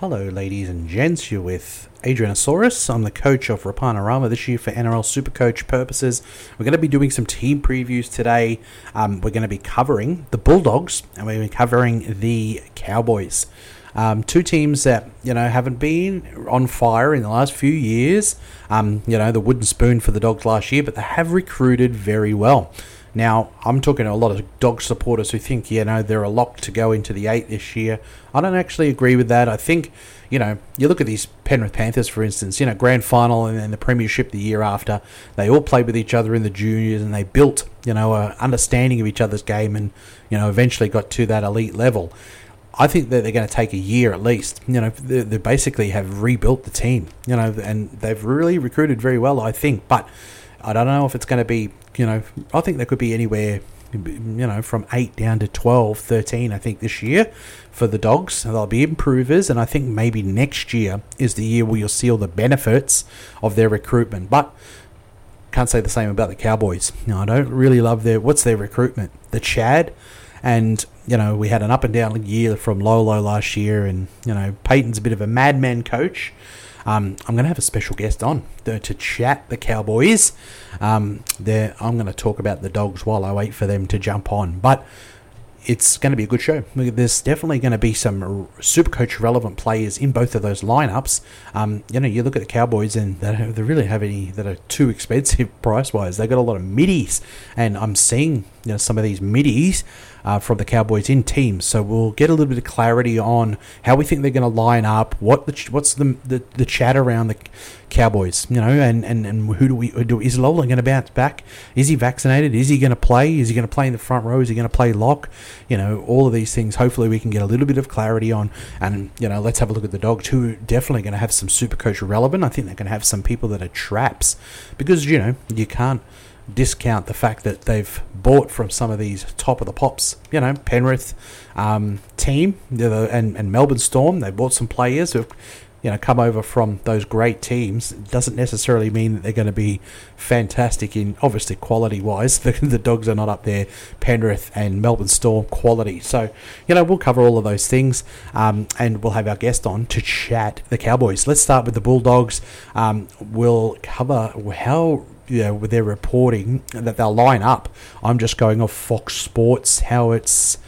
Hello, ladies and gents. You're with Adriansaurus. I'm the coach of Rapanarama this year for NRL Supercoach purposes. We're going to be doing some team previews today. Um, we're going to be covering the Bulldogs and we're covering the Cowboys. Um, two teams that you know haven't been on fire in the last few years. Um, you know the wooden spoon for the Dogs last year, but they have recruited very well. Now, I'm talking to a lot of dog supporters who think, you know, they're a lock to go into the eight this year. I don't actually agree with that. I think, you know, you look at these Penrith Panthers, for instance, you know, grand final and then the premiership the year after, they all played with each other in the juniors and they built, you know, an understanding of each other's game and, you know, eventually got to that elite level. I think that they're going to take a year at least. You know, they, they basically have rebuilt the team, you know, and they've really recruited very well, I think. But I don't know if it's going to be, you know, I think there could be anywhere, you know, from 8 down to 12, 13, I think, this year for the dogs. They'll be improvers, and I think maybe next year is the year where you'll see all the benefits of their recruitment. But can't say the same about the Cowboys. No, I don't really love their, what's their recruitment? The Chad. And, you know, we had an up and down year from Lolo last year, and, you know, Payten's a bit of a madman coach. Um, I'm going to have a special guest on to, chat the Cowboys. Um, I'm going to talk about the dogs while I wait for them to jump on. But it's going to be a good show. There's definitely going to be some super coach relevant players in both of those lineups. Um, you know, you look at the Cowboys and they, they really have any that are too expensive price wise. They've got a lot of middies, and I'm seeing you know some of these middies uh, from the Cowboys in teams. So we'll get a little bit of clarity on how we think they're going to line up. What the what's the, the the chat around the Cowboys? You know, and and, and who do we do? Is Lolo going to bounce back? Is he vaccinated? Is he going to play? Is he going to play in the front row? Is he going to play lock? You know, all of these things. Hopefully, we can get a little bit of clarity on. And you know, let's have a look at the dogs who definitely going to have some super coach relevant. I think they're going to have some people that are traps because you know you can't discount the fact that they've bought from some of these top of the pops. You know, Penrith um, team and, and Melbourne Storm. They bought some players who've you know come over from those great teams. Doesn't necessarily mean that they're going to be fantastic in obviously quality wise. The, the dogs are not up there. Penrith and Melbourne Storm quality. So you know we'll cover all of those things um, and we'll have our guest on to chat the Cowboys. Let's start with the Bulldogs. Um, we'll cover how you know, with their reporting that they'll line up. I'm just going off Fox Sports how it's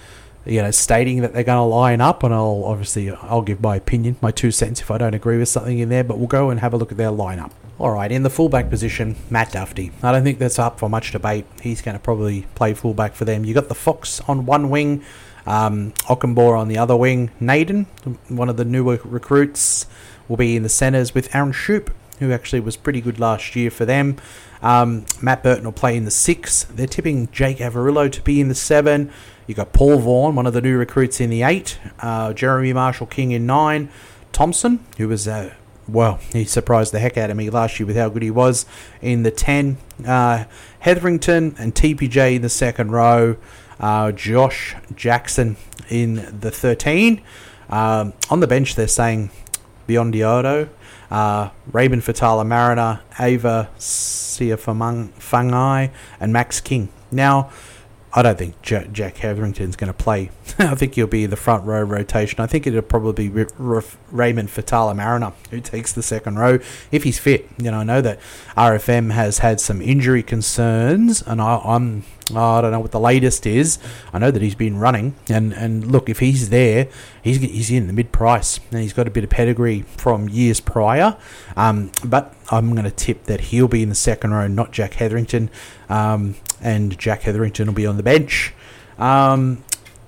you know stating that they're going to line up, and I'll obviously I'll give my opinion, my two cents if I don't agree with something in there. But we'll go and have a look at their lineup. All right, in the fullback position, Matt Duffy. I don't think that's up for much debate. He's going to probably play fullback for them. You got the Fox on one wing, um, Okunbor on the other wing. Naden, one of the newer recruits, will be in the centres with Aaron Schoupp, who actually was pretty good last year for them. Um, Matt Burton will play in the six. They're tipping Jake Averillo to be in the seven. You got Paul Vaughan, one of the new recruits, in the eight. Uh, Jeremy Marshall King in nine. Thompson, who was uh, well, he surprised the heck out of me last year with how good he was in the 10. Uh, Hetherington and TPJ in the second row. Uh, Josh Jackson in the 13. Um, on the bench, they're saying Biondi uh, Raymond Faitala Mariner, Ava Seumanufagai, and Max King. Now, I don't think J- Jack Hetherington's going to play. I think he'll be the front row rotation. I think it'll probably be R- R- Raymond Faitala Mariner who takes the second row if he's fit. You know, I know that RFM has had some injury concerns, and I, I'm Oh, I don't know what the latest is. I know that he's been running, and, and look, if he's there, he's he's in the mid price, and he's got a bit of pedigree from years prior. Um, but I'm going to tip that he'll be in the second row, not Jack Hetherington, um, and Jack Hetherington will be on the bench. Um,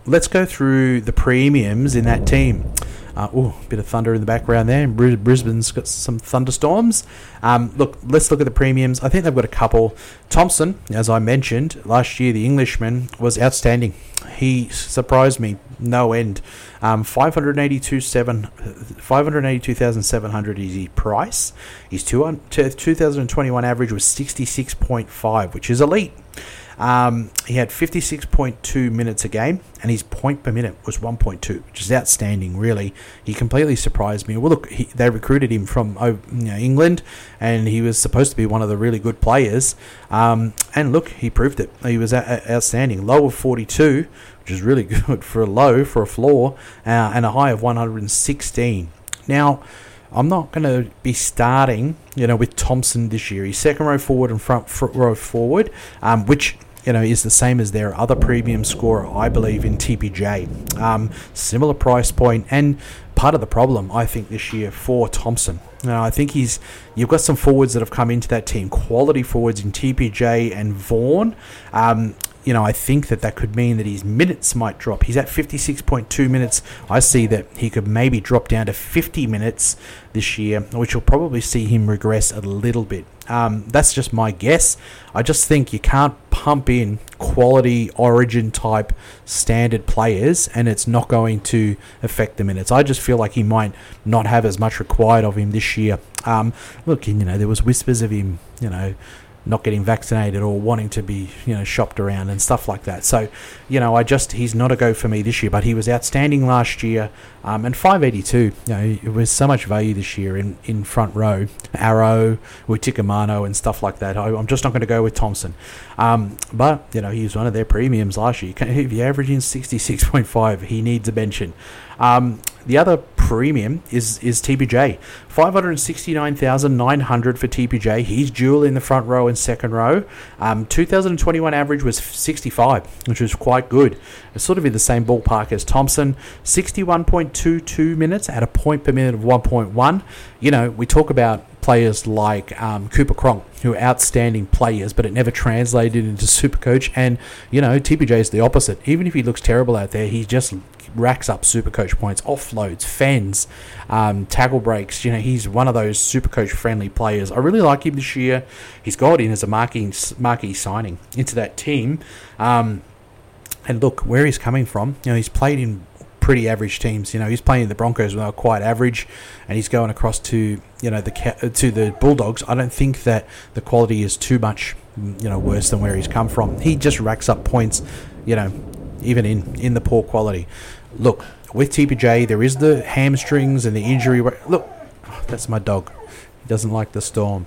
let's go through the premiums in that team. Uh, oh, a bit of thunder in the background there. Brisbane's got some thunderstorms. Um, look, let's look at the premiums. I think they've got a couple. Thompson, as I mentioned last year, the Englishman was outstanding. He surprised me no end. Um, 582,700 is his price. His 2021 average was 66.5, which is elite. Um, he had 56.2 minutes a game, and his point per minute was 1.2, which is outstanding, really. He completely surprised me. Well, look, he, they recruited him from you know, England, and he was supposed to be one of the really good players. Um, and look, he proved it. He was a- outstanding. Low of 42, which is really good for a low, for a floor, uh, and a high of 116. Now, I'm not going to be starting, you know, with Thompson this year. He's second row forward and front, front row forward, um, which you know, is the same as their other premium scorer, I believe, in TPJ. Um, similar price point, and part of the problem, I think, this year for Thompson. Now, I think he's. You've got some forwards that have come into that team, quality forwards in TPJ and Vaughan. Um, you know, I think that that could mean that his minutes might drop. He's at 56.2 minutes. I see that he could maybe drop down to 50 minutes this year, which will probably see him regress a little bit. Um, that's just my guess. I just think you can't pump in quality origin type standard players and it's not going to affect the minutes. I just feel like he might not have as much required of him this year. Um, look, you know, there was whispers of him, you know, not getting vaccinated or wanting to be, you know, shopped around and stuff like that. So, you know, I just he's not a go for me this year, but he was outstanding last year. Um, and 582, you know, it was so much value this year in, in front row, Arrow, with Tikamano and stuff like that. I, am just not going to go with Thompson. Um, but, you know, he was one of their premiums last year. If you're averaging 66.5, he needs a mention. Um, the other premium is is TPJ. 569,900 for TPJ. He's dual in the front row and second row. Um, 2021 average was 65, which was quite good. It's sort of in the same ballpark as Thompson. 61.22 minutes at a point per minute of 1.1. You know, we talk about players like um, Cooper Cronk, who are outstanding players, but it never translated into Supercoach. And, you know, TPJ is the opposite. Even if he looks terrible out there, he just racks up super coach points, offloads, fends, um, tackle breaks. You know, he's one of those super coach friendly players. I really like him this year. He's got in as a marquee, marquee signing into that team. Um, and look where he's coming from. You know, he's played in pretty average teams. You know, he's playing in the Broncos when they quite average, and he's going across to you know the to the Bulldogs. I don't think that the quality is too much you know worse than where he's come from. He just racks up points. You know, even in in the poor quality look, with TPJ, there is the hamstrings and the injury. Look, that's my dog. He doesn't like the storm.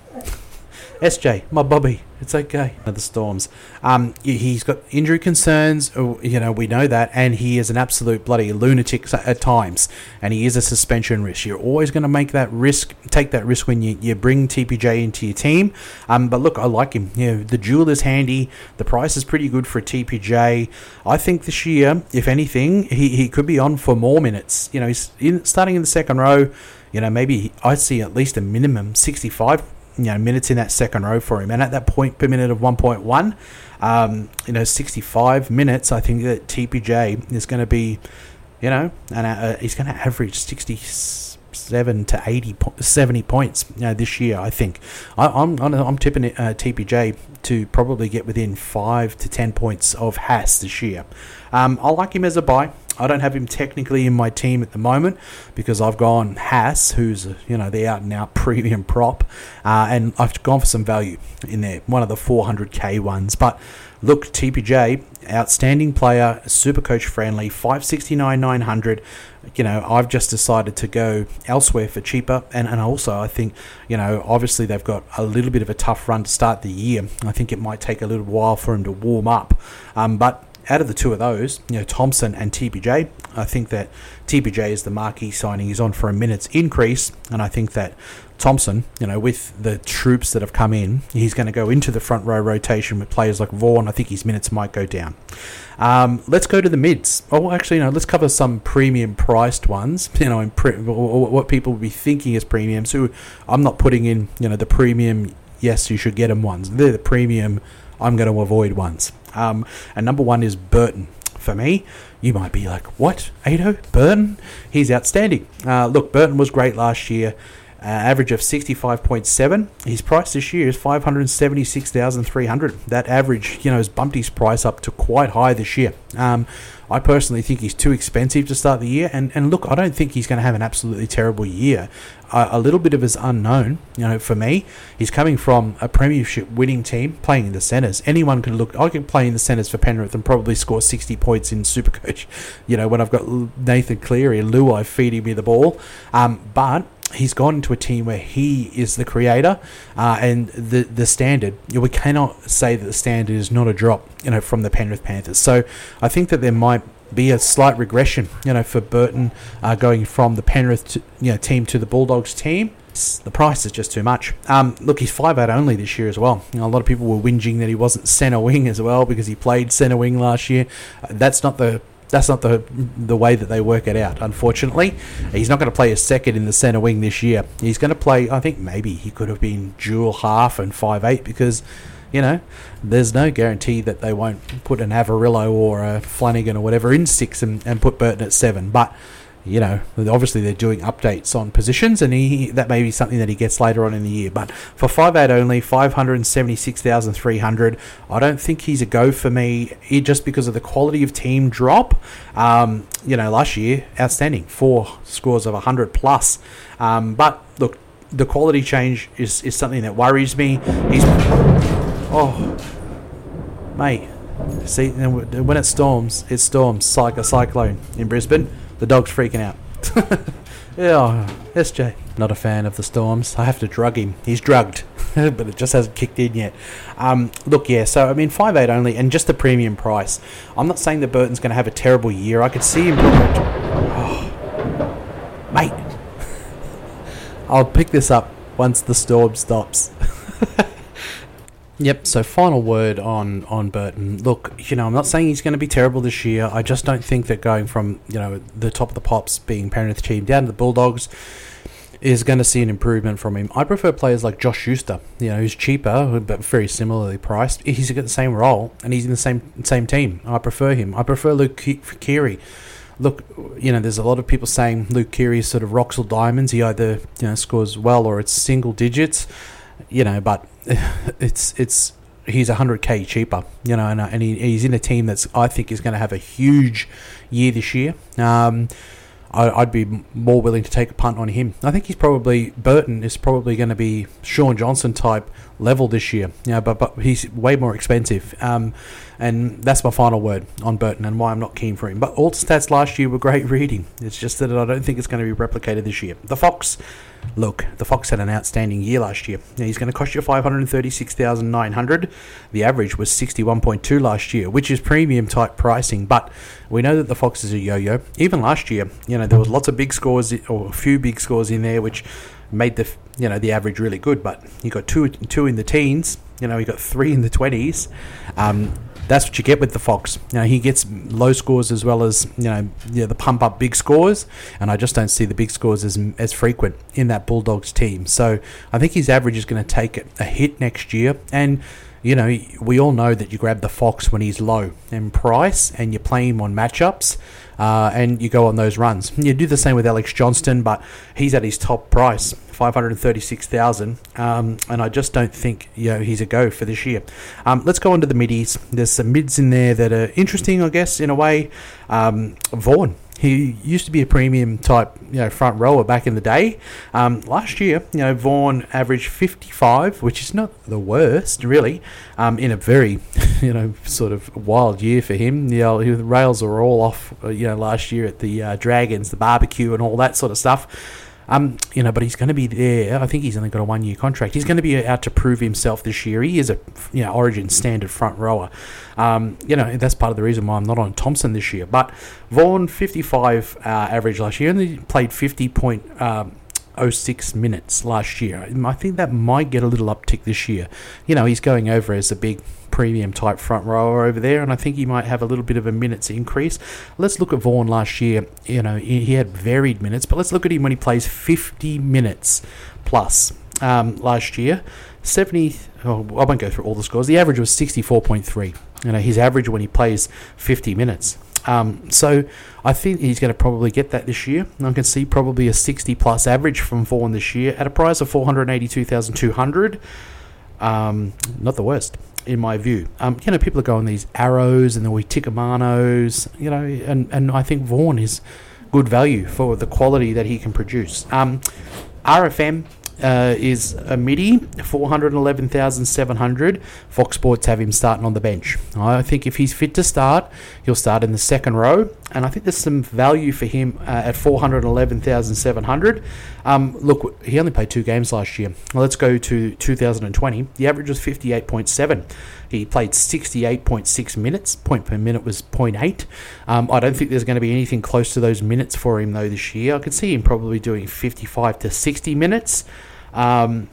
SJ, my Bobby, it's okay. The storms. Um, he's got injury concerns. Oh, you know, we know that, and he is an absolute bloody lunatic at times, and he is a suspension risk. You're always going to make that risk, take that risk when you, you bring TPJ into your team. Um, but look, I like him. You know, the jewel is handy. The price is pretty good for TPJ. I think this year, if anything, he, he could be on for more minutes. You know, he's in, starting in the second row. You know, maybe I see at least a minimum 65 you know minutes in that second row for him. And at that point per minute of 1.1, um, you know, 65 minutes, I think that TPJ is going to be, you know, and uh, he's going to average 67 to 80, 70 points you know, this year. I think I, am I'm, I'm tipping uh, TPJ to probably get within five to 10 points of Haas this year. Um, I like him as a buy. I don't have him technically in my team at the moment because I've gone Haas, who's you know the out and out premium prop, uh, and I've gone for some value in there, one of the 400k ones. But look, TPJ, outstanding player, super coach friendly, 569 900. You know, I've just decided to go elsewhere for cheaper, and, and also I think, you know, obviously they've got a little bit of a tough run to start the year. I think it might take a little while for him to warm up, um, but out of the two of those, you know, Thompson and TPJ, I think that TPJ is the marquee signing. He's on for a minute's increase, and I think that Thompson, you know, with the troops that have come in, he's going to go into the front row rotation with players like Vaughan. I think his minutes might go down. Um, let's go to the mids. Oh, actually, no, let's cover some premium priced ones, you know, pre- what people would be thinking as premiums. So I'm not putting in, you know, the premium, yes, you should get them ones. They're the premium, I'm going to avoid ones. Um, and number one is Burton. For me, you might be like, what? Ado? Burton? He's outstanding. Uh, look, Burton was great last year. Uh, average of 65.7. His price this year is 576,300. That average, you know, has bumped his price up to quite high this year. Um, I personally think he's too expensive to start the year. And, and look, I don't think he's going to have an absolutely terrible year. A little bit of his unknown, you know, for me. He's coming from a premiership winning team playing in the centres. Anyone can look, I can play in the centres for Penrith and probably score 60 points in Supercoach, you know, when I've got Nathan Cleary and Luai feeding me the ball. Um, but he's gone into a team where he is the creator uh, and the the standard. We cannot say that the standard is not a drop, you know, from the Penrith Panthers. So I think that there might be a slight regression, you know, for Burton uh, going from the Penrith to, you know, team to the Bulldogs team. The price is just too much. Um, look, he's five out only this year as well. You know, a lot of people were whinging that he wasn't centre wing as well because he played centre wing last year. Uh, that's not the that's not the the way that they work it out. Unfortunately, he's not going to play a second in the centre wing this year. He's going to play. I think maybe he could have been dual half and five eight because you know, there's no guarantee that they won't put an Averillo or a Flanagan or whatever in six and, and put Burton at seven. But you know, obviously they're doing updates on positions, and he that may be something that he gets later on in the year. But for five eight only, five hundred seventy six thousand three hundred, I don't think he's a go for me. Just because of the quality of team drop. Um, you know, last year outstanding, four scores of hundred plus. Um, but look, the quality change is is something that worries me. He's oh, mate. See, when it storms, it storms like a cyclone in Brisbane. The dog's freaking out. yeah, SJ. Not a fan of the storms. I have to drug him. He's drugged, but it just hasn't kicked in yet. Um, look, yeah, so I mean, five eight only, and just the premium price. I'm not saying that Burton's going to have a terrible year. I could see him. Oh, mate, I'll pick this up once the storm stops. Yep. So final word on on Burton. Look, you know, I'm not saying he's going to be terrible this year. I just don't think that going from you know the top of the pops being Penrith team down to the Bulldogs is going to see an improvement from him. I prefer players like Josh Schuster, you know, who's cheaper but very similarly priced. He's got the same role and he's in the same same team. I prefer him. I prefer Luke Keary. Look, you know, there's a lot of people saying Luke Keary is sort of rocks or diamonds. He either you know scores well or it's single digits you know, but it's it's he's 100k cheaper, you know, and, uh, and he, he's in a team that's I think is going to have a huge year this year. Um, I, would be more willing to take a punt on him. I think he's probably Burton is probably going to be Shaun Johnson type level this year. You know, but but he's way more expensive. Um, and that's my final word on Burton and why I'm not keen for him. But all stats last year were great reading. It's just that I don't think it's going to be replicated this year. The Fox, look, the Fox had an outstanding year last year. Now, he's going to cost you 536900 The average was 61.2 last year, which is premium type pricing. But we know that the Fox is a yo-yo. Even last year, you know, there was lots of big scores or a few big scores in there, which made the you know the average really good. But you got two two in the teens. You know, you got three in the twenties. Um, that's what you get with the Fox. You he gets low scores as well as you know, you know the pump up big scores, and I just don't see the big scores as as frequent in that Bulldogs team. So I think his average is going to take a hit next year, and you know, we all know that you grab the Fox when he's low in price and you play him on matchups uh, and you go on those runs. You do the same with Alex Johnston, but he's at his top price, five hundred thirty-six thousand, um, and I just don't think you know he's a go for this year. Um, let's go on to the middies. There's some mids in there that are interesting, I guess, in a way. Um, Vaughan he used to be a premium type, you know, front rower back in the day. Um, last year, you know, Vaughan averaged 55, which is not the worst, really, um, in a very, you know, sort of wild year for him. The rails were all off, uh, you know, last year at the uh, Dragons, the barbecue, and all that sort of stuff. Um, you know, but he's going to be there. I think he's only got a one-year contract. He's going to be out to prove himself this year. He is a you know Origin standard front rower. Um, you know that's part of the reason why I'm not on Thompson this year. But Vaughan 55 uh, average last year, only played 50 point. Um, 06 minutes last year. I think that might get a little uptick this year. You know, he's going over as a big premium type front rower over there, and I think he might have a little bit of a minutes increase. Let's look at Vaughan last year. You know, he had varied minutes, but let's look at him when he plays 50 minutes plus um, last year. 70, oh, I won't go through all the scores. The average was 64.3. You know, his average when he plays 50 minutes. Um, so I think he's going to probably get that this year. I can see probably a 60 plus average from Vaughan this year at a price of 482,200. Um, not the worst in my view. Um, you know, people are going these arrows and the Wittikamanos, you know, and, and I think Vaughan is good value for the quality that he can produce. Um, RFM uh, is a midi, 411,700. Fox Sports have him starting on the bench. I think if he's fit to start, he'll start in the second row, and I think there's some value for him uh, at 411,700. Um, look, he only played two games last year. Well, let's go to 2020. The average was 58.7. He played 68.6 minutes. Point per minute was 0.8. Um, I don't think there's going to be anything close to those minutes for him, though, this year. I could see him probably doing 55 to 60 minutes. Um,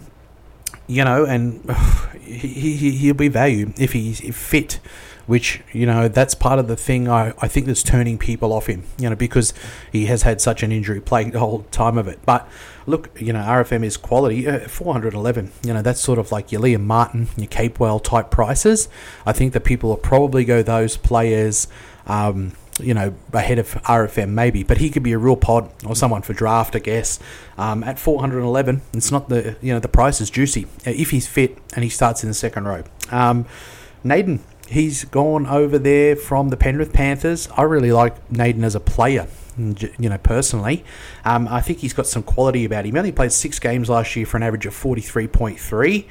you know, and he, he, he'll be value if he's fit which you know that's part of the thing I, I think that's turning people off him you know because he has had such an injury plague the whole time of it. But look you know RFM is quality uh, 411 you know that's sort of like your Liam Martin your Capewell type prices. I think that people will probably go those players um, you know, ahead of RFM maybe, but he could be a real pod or someone for draft, I guess. Um, at 411, it's not the you know the price is juicy uh, if he's fit and he starts in the second row. Um, Naden, he's gone over there from the Penrith Panthers. I really like Naden as a player. You know, personally, um, I think he's got some quality about him. He only played six games last year for an average of 43.3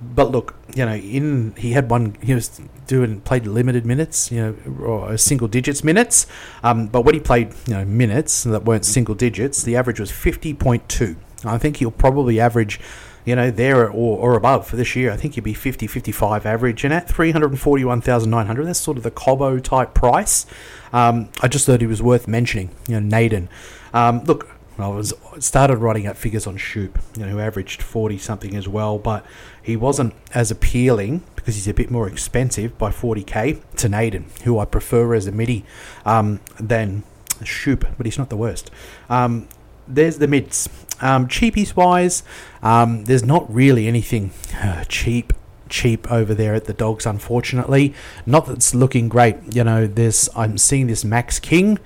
but look, you know, in he had one. He was doing played limited minutes, you know, or single digits minutes. Um, but when he played, you know, minutes that weren't single digits, the average was fifty point two. I think he'll probably average, you know, there or, or above for this year. I think he'll be 50, 55 average, and at three hundred and forty one thousand nine hundred, that's sort of the Cobbo type price. Um, I just thought he was worth mentioning. You know, Naden. Um, look, I was started writing out figures on Schoupp, you know, who averaged forty something as well, but he wasn't as appealing because he's a bit more expensive by forty k to Naden, who I prefer as a midi um, than Schoupp, but he's not the worst. Um, there's the mids. Um, cheapies wise, um, there's not really anything uh, cheap cheap over there at the dogs unfortunately not that it's looking great you know there's i'm seeing this max king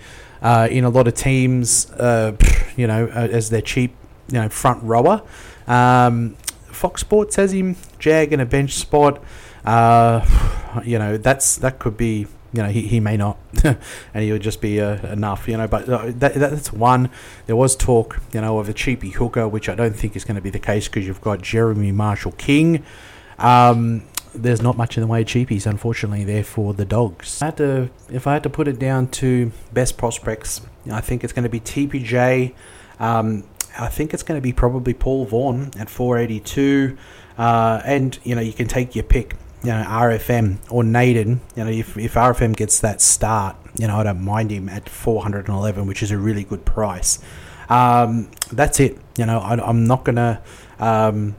uh, in a lot of teams, uh, you know, uh, as their cheap, you know, front rower. Um, Fox Sports has him jag in a bench spot. Uh, you know, that's that could be. You know, he, he may not, and he would just be uh, enough. You know, but uh, that, that's one. There was talk, you know, of a cheapy hooker, which I don't think is going to be the case because you've got Jeremy Marshall King. Um, there's not much in the way of cheapies, unfortunately, there for the dogs. I had to, if I had to put it down to best prospects, I think it's going to be TPJ. Um, I think it's going to be probably Paul Vaughan at 482. Uh, and, you know, you can take your pick, you know, RFM or Naden. You know, if, if RFM gets that start, you know, I don't mind him at 411, which is a really good price. Um, that's it. You know, I, am not going to. Um,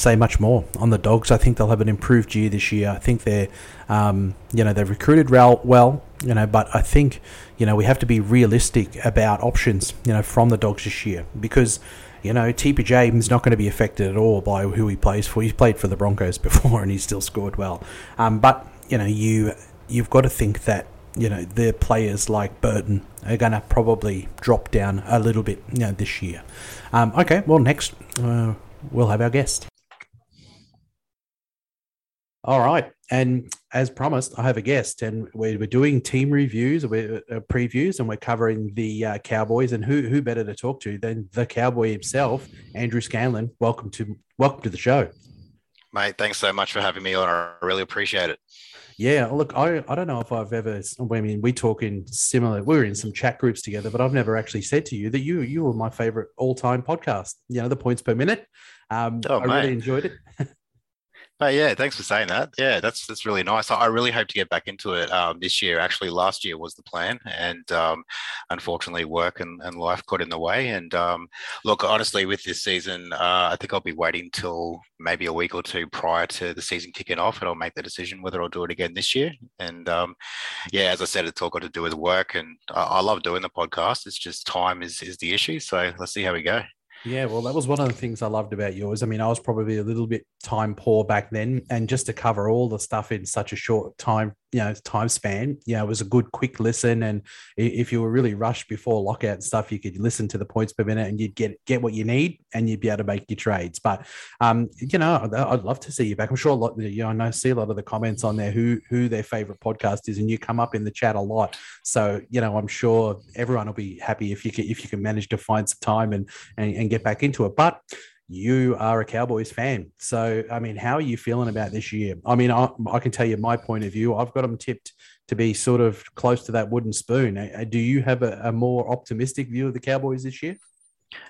say much more on the dogs. I think they'll have an improved year this year. I think they're, um, you know, they've recruited well, you know, but I think, you know, we have to be realistic about options, you know, from the dogs this year because, you know, TPJ is not going to be affected at all by who he plays for. He's played for the Broncos before and he's still scored well. Um, but you know, you you've got to think that you know the players like Burton are going to probably drop down a little bit, you know, this year. Um, okay, well, next uh, we'll have our guest. All right. And as promised, I have a guest, and we're, we're doing team reviews, we're uh, previews, and we're covering the uh, Cowboys. And who who better to talk to than the Cowboy himself, Andrew Scanlon? Welcome to welcome to the show, mate. Thanks so much for having me on. I really appreciate it. Yeah, look, I, I don't know if I've ever. I mean, we talk in similar. We are in some chat groups together, but I've never actually said to you that you you were my favorite all time podcast. You know, the points per minute. Um, oh, I mate. really enjoyed it. Oh yeah, thanks for saying that. Yeah, that's that's really nice. I really hope to get back into it um, this year. Actually, last year was the plan, and um, unfortunately, work and, and life got in the way. And um, look, honestly, with this season, uh, I think I'll be waiting till maybe a week or two prior to the season kicking off, and I'll make the decision whether I'll do it again this year. And um, yeah, as I said, it's all got to do with work, and I, I love doing the podcast. It's just time is is the issue. So let's see how we go. Yeah, well, that was one of the things I loved about yours. I mean, I was probably a little bit time poor back then, and just to cover all the stuff in such a short time you know time span, yeah, it was a good quick listen. And if you were really rushed before lockout and stuff, you could listen to the points per minute and you'd get get what you need and you'd be able to make your trades. But um, you know, I'd love to see you back. I'm sure a lot. You know, I know see a lot of the comments on there who who their favorite podcast is, and you come up in the chat a lot. So you know, I'm sure everyone will be happy if you can if you can manage to find some time and and, and get back into it. But you are a Cowboys fan. So, I mean, how are you feeling about this year? I mean, I, I, can tell you my point of view. I've got them tipped to be sort of close to that wooden spoon. Do you have a, a more optimistic view of the Cowboys this year?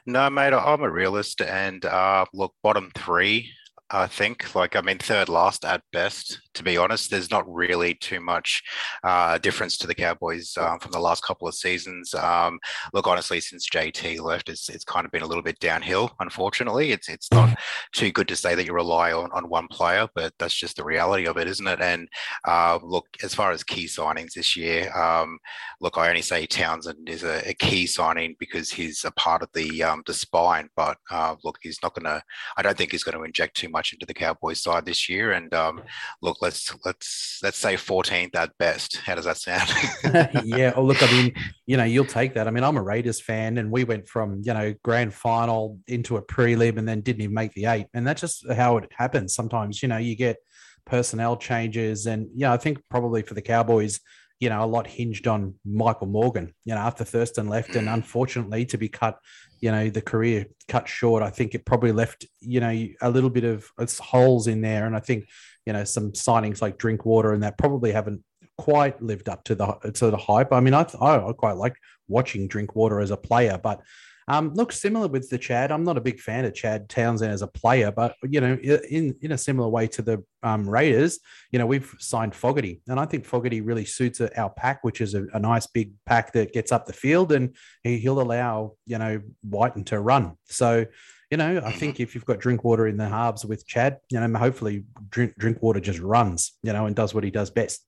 No, mate, I'm a realist. And uh, look, bottom three, I think. Like, I mean, third last at best, to be honest. There's not really too much uh, difference to the Cowboys um, from the last couple of seasons. Um, look, honestly, since JT left, it's, it's kind of been a little bit downhill, unfortunately. It's it's not too good to say that you rely on, on one player, but that's just the reality of it, isn't it? And uh, look, as far as key signings this year, um, look, I only say Townsend is a, a, key signing because he's a part of the, um, the spine, but uh, look, he's not going to, I don't think he's going to inject too much much into the Cowboys side this year. And um, look, let's let's let's say 14th at best. How does that sound? yeah. Oh, look, I mean, you know, you'll take that. I mean, I'm a Raiders fan, and we went from you know grand final into a prelim, and then didn't even make the eight. And that's just how it happens. Sometimes, you know, you get personnel changes, and yeah, I think probably for the Cowboys you know, a lot hinged on Michael Morgan, you know, after Thurston left. And unfortunately, to be cut, you know, the career cut short, I think it probably left, you know, a little bit of holes in there. And I think, you know, some signings like Drinkwater and that probably haven't quite lived up to the to the hype. I mean, I, I quite like watching Drinkwater as a player, but um, look, similar with the Chad. I'm not a big fan of Chad Townsend as a player, but you know, in in a similar way to the um, Raiders, you know, we've signed Fogarty, and I think Fogarty really suits our pack, which is a, a nice big pack that gets up the field, and he, he'll allow you know Wighton to run. So. You know, I think if you've got Drinkwater in the halves with Chad, you know, hopefully drink, Drinkwater just runs, you know, and does what he does best.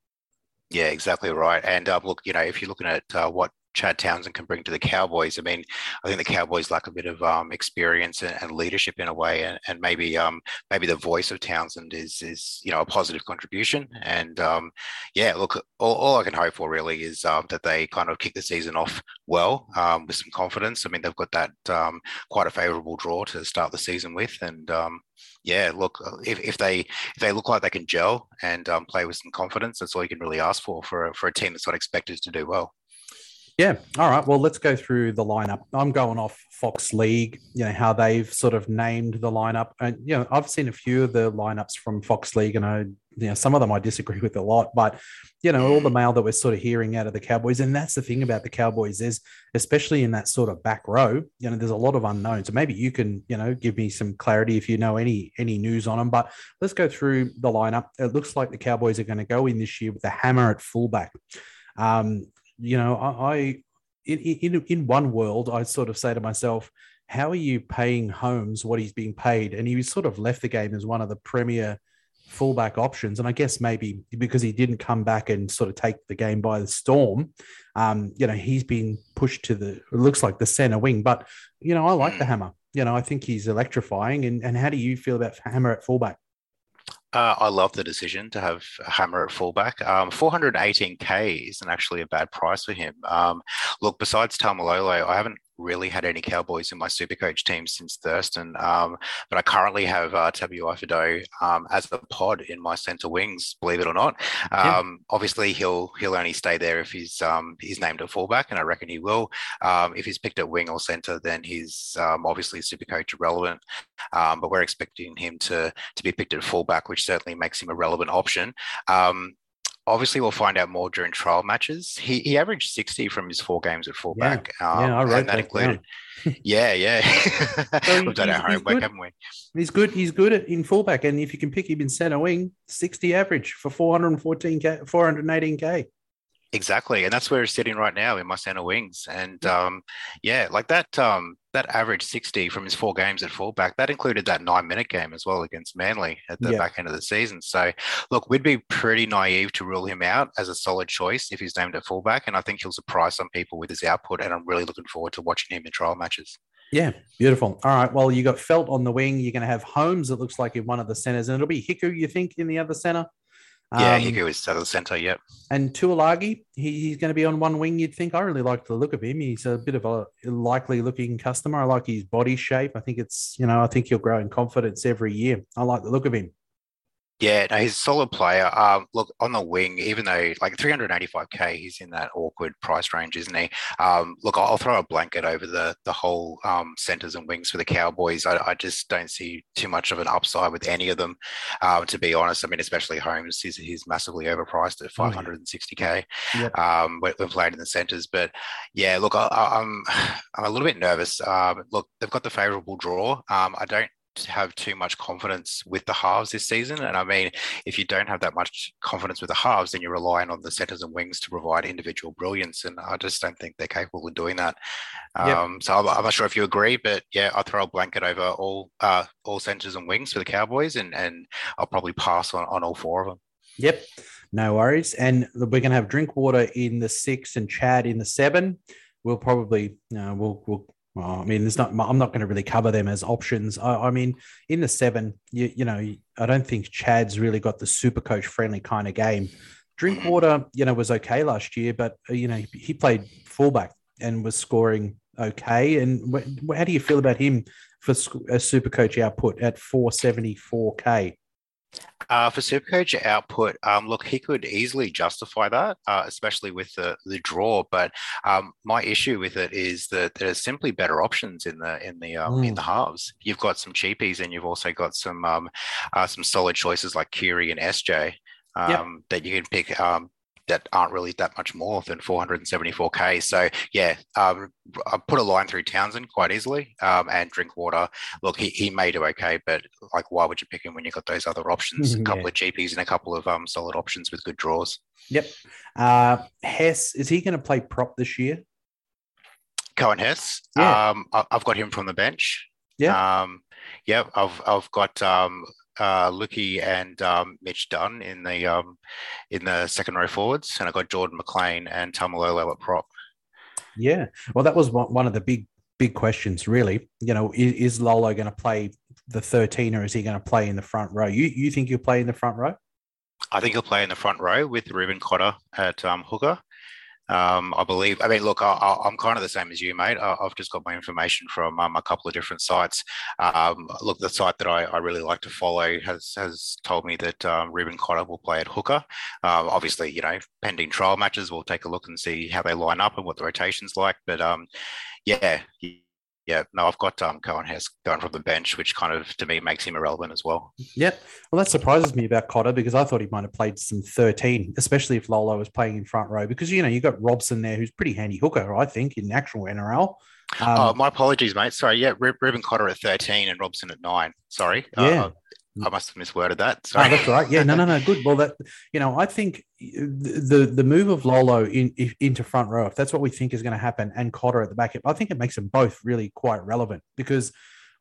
Yeah, exactly right. And uh, look, you know, if you're looking at uh, what Chad Townsend can bring to the Cowboys. I mean, I think the Cowboys lack a bit of um, experience and, and, leadership in a way, and, and maybe um, maybe the voice of Townsend is is you know a positive contribution. And um, yeah, look, all, all, I can hope for really is um, that they kind of kick the season off well um, with some confidence. I mean, they've got that um, quite a favourable draw to start the season with, and yeah, look, uh, if, if they if they look like they can gel and play with some confidence, that's all you can really ask for for for a team that's not expected to do well. Yeah. All right. Well, let's go through the lineup. I'm going off Fox League, you know, how they've sort of named the lineup. And, you know, I've seen a few of the lineups from Fox League and I, you know, some of them I disagree with a lot, but, you know, all the mail that we're sort of hearing out of the Cowboys. And that's the thing about the Cowboys is, especially in that sort of back row, you know, there's a lot of unknowns. So maybe you can, you know, give me some clarity if you know any, any news on them. But let's go through the lineup. It looks like the Cowboys are going to go in this year with a hammer at fullback. Um, you know, I, I in, in in one world, I sort of say to myself, how are you paying Holmes what he's being paid? And he was sort of left the game as one of the premier fullback options. And I guess maybe because he didn't come back and sort of take the game by the storm, um, you know, he's been pushed to the, it looks like the center wing. But, you know, I like the hammer. You know, I think he's electrifying. And, and how do you feel about hammer at fullback? Uh, I love the decision to have Hammer at fullback. Um, 418k isn't actually a bad price for him. Um, look, besides Taumalolo, I haven't really had any Cowboys in my super coach team since Thurston. Um, but I currently have uh, Tabuai um, as a pod in my centre wings, believe it or not. Um, yeah. Obviously, he'll he'll only stay there if he's um, he's named at fullback, and I reckon he will. Um, if he's picked at wing or centre, then he's um, obviously super coach irrelevant. Um, but we're expecting him to to be picked at fullback, which certainly makes him a relevant option. Um, obviously we'll find out more during trial matches. He, he averaged 60 from his four games at fullback. Yeah, um, yeah I wrote that, included. yeah, yeah. well, We've done our homework, haven't we? He's good. He's good at in fullback, and if you can pick him in centre wing, 60 average for 414k, 418k. Exactly, and that's where it's sitting right now in my center wings. And um, yeah, like that um, that average sixty from his four games at fullback. That included that nine minute game as well against Manly at the yeah. back end of the season. So look, we'd be pretty naive to rule him out as a solid choice if he's named at fullback. And I think he'll surprise some people with his output. And I'm really looking forward to watching him in trial matches. Yeah, beautiful. All right. Well, you got Feldt on the wing. You're going to have Holmes. It looks like in one of the centers, and it'll be Hiku. You think in the other center? Yeah, um, is at the centre, yep. And Taulagi, he, he's going to be on one wing, you'd think. I really like the look of him. He's a bit of a likely looking customer. I like his body shape. I think it's, you know, I think he'll grow in confidence every year. I like the look of him. Yeah, no, he's a solid player. Um, look on the wing, even though like 385k, he's in that awkward price range, isn't he? Um, look, I'll throw a blanket over the the whole um, centers and wings for the Cowboys. I, I, just don't see too much of an upside with any of them, um, to be honest. I mean, especially Holmes, he's, he's massively overpriced at 560k yep. um, when, when played in the centers. But yeah, look, I, am I'm, I'm a little bit nervous. Look, they've got the favourable draw. Um, I don't have too much confidence with the halves this season. And I mean, if you don't have that much confidence with the halves, then you're relying on the centers and wings to provide individual brilliance. And I just don't think they're capable of doing that. Yep. Um, so I'm, I'm, not sure if you agree, but yeah, I'll throw a blanket over all uh, all centers and wings for the Cowboys, and and I'll probably pass on, on all four of them. Yep. No worries. And we're going to have Drinkwater in the six and Chad in the seven. We'll probably, know, we'll, we'll well, I mean, there's not. I'm not going to really cover them as options. I, I, mean, in the seven, you, you know, I don't think Chad's really got the super coach friendly kind of game. Drinkwater, you know, was okay last year, but uh, you know, he played fullback and was scoring okay. And wh- how do you feel about him for a super coach output at 474k? Uh, for Supercoach output, um, look, he could easily justify that, uh, especially with the, the draw. But um, my issue with it is that there's simply better options in the in the um, mm. in the halves. You've got some cheapies, and you've also got some um, uh, some solid choices like Keary and SJ yep. Um, that you can pick. That aren't really that much more than 474k. So yeah, um, I put a line through Townsend quite easily, um, and Drinkwater. Look, he, he may do okay, but like, why would you pick him when you've got those other options? a couple yeah. of GPs and a couple of um, solid options with good draws. Yep. Uh, Hess is he going to play prop this year? Coen Hess. Yeah. Um, I, have got him from the bench. Yeah. Um, yeah, I've I've got um, uh, Luki and um, Mitch Dunn in the um, in the second row forwards, and I got Jordan McLean and Taumalolo at prop. Yeah, well, that was one of the big big questions, really. You know, is, is Lolo going to play the thirteen, or is he going to play in the front row? You you think he'll play in the front row? I think he'll play in the front row with Reuben Cotter at um, hooker, um, I believe. I mean, look, I, am kind of the same as you, mate. I, have just got my information from um, a couple of different sites. Um, look, the site that I, I, really like to follow has has told me that um, Reuben Cotter will play at hooker. Um, obviously, you know, pending trial matches, we'll take a look and see how they line up and what the rotation's like. But um, yeah, yeah, no, I've got um, Coen Hess going from the bench, which kind of to me makes him irrelevant as well. Yep. Well, that surprises me about Cotter because I thought he might have played some 13, especially if Lolo was playing in front row because, you know, you've got Robson there who's pretty handy hooker, I think, in actual NRL. Um, oh, my apologies, mate. Sorry. Yeah, Reuben Cotter at 13 and Robson at nine. Sorry. Yeah. Uh, I must have misworded that. Sorry. Oh, that's right. Yeah, no, no, no. Good. Well, that you know, I think the the move of Lolo in, into front row, if that's what we think is going to happen, and Cotter at the back, I think it makes them both really quite relevant because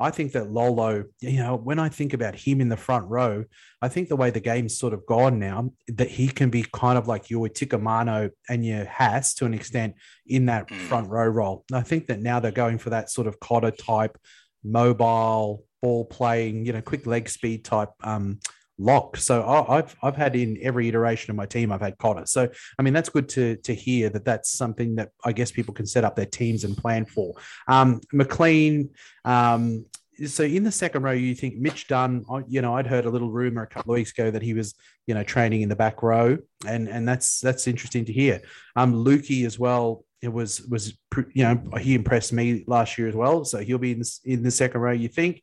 I think that Lolo, you know, when I think about him in the front row, I think the way the game's sort of gone now, that he can be kind of like your Tikamano and your Haas to an extent in that mm. front row role. And I think that now they're going for that sort of Cotter type mobile ball playing, you know, quick leg speed type um, lock. So I, have I've had in every iteration of my team, I've had Cotter. So I mean, that's good to to hear that that's something that I guess people can set up their teams and plan for. Um, McLean. Um, so in the second row, you think Mitch Dunn? You know, I'd heard a little rumor a couple of weeks ago that he was, you know, training in the back row, and and that's that's interesting to hear. Um, Luki as well it was was you know he impressed me last year as well. So he'll be in the, in the second row. You think?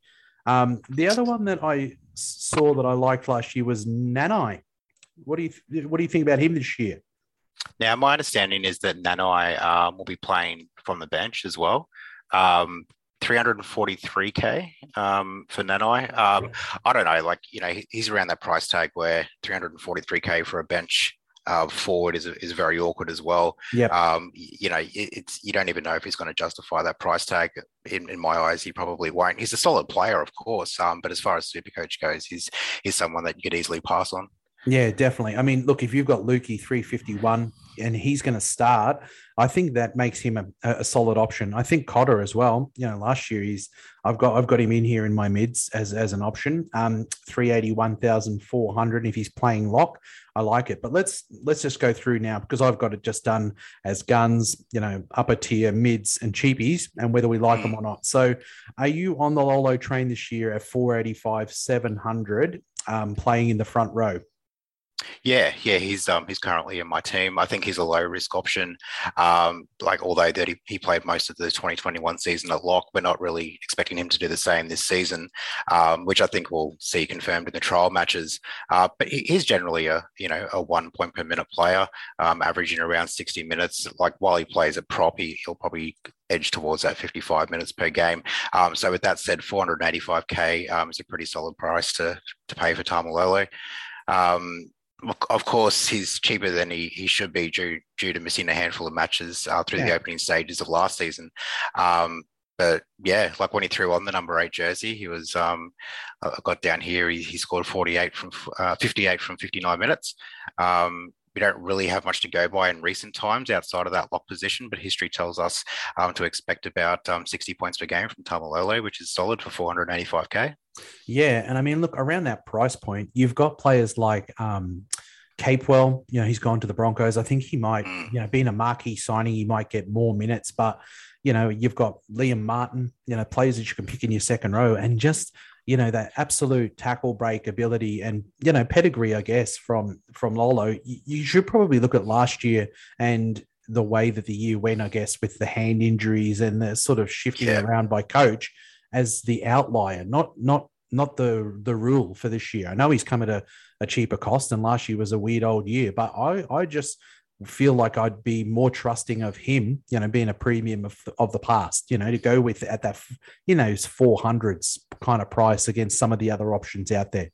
Um, the other one that I saw that I liked last year was Nanai. What do you what do you think about him this year? Now, my understanding is that Nanai um, will be playing from the bench as well. Um, 343k um, for Nanai. Um, I don't know, like you know, he's around that price tag where 343k for a bench uh, forward is, is very awkward as well. Yeah. Um, you know, it, it's you don't even know if he's going to justify that price tag. In, in my eyes, he probably won't. He's a solid player, of course, um, but as far as super coach goes, he's he's someone that you could easily pass on. Yeah, definitely. I mean, look, if you've got Luki 351 and he's going to start, I think that makes him a, a, solid option. I think Cotter as well. You know, last year he's I've got I've got him in here in my mids as as an option. Um, three eighty one thousand four hundred. If he's playing lock, I like it. But let's let's just go through now because I've got it just done as guns. You know, upper tier mids and cheapies, and whether we like them or not. So, are you on the Lolo train this year at four eighty five seven hundred? Um, playing in the front row. Yeah, yeah, he's um he's currently in my team. I think he's a low risk option. Um, like although that he, he played most of the 2021 season at lock, we're not really expecting him to do the same this season, um, which I think we'll see confirmed in the trial matches. Uh, but he, he's generally a you know a one point per minute player, um, averaging around 60 minutes. Like while he plays a prop, he, he'll probably edge towards that 55 minutes per game. Um, so with that said, 485k um, is a pretty solid price to to pay for Taumalolo. Um, of course, he's cheaper than he, he should be due due to missing a handful of matches uh, through yeah. the opening stages of last season. Um, but yeah, like when he threw on the number eight jersey, he was um, I got down here. He, he scored 48 from uh, 58 from 59 minutes. Um, we don't really have much to go by in recent times outside of that lock position, but history tells us um, to expect about um, 60 points per game from Taumalolo, which is solid for 485k. Yeah, and I mean, look around that price point, you've got players like um, Capewell. You know, he's gone to the Broncos. I think he might, mm. you know, being a marquee signing, he might get more minutes. But you know, you've got Liam Martin. You know, players that you can pick in your second row, and just you know that absolute tackle break ability and you know pedigree, I guess from from Lolo. You, should probably look at last year and the way that the year went, I guess, with the hand injuries and the sort of shifting yeah. around by coach as the outlier, not not not the the rule for this year. I know he's come at a, a cheaper cost, and last year was a weird old year, but I I just feel like I'd be more trusting of him, you know, being a premium of of the past, you know, to go with at that, you know, 400s kind of price against some of the other options out there.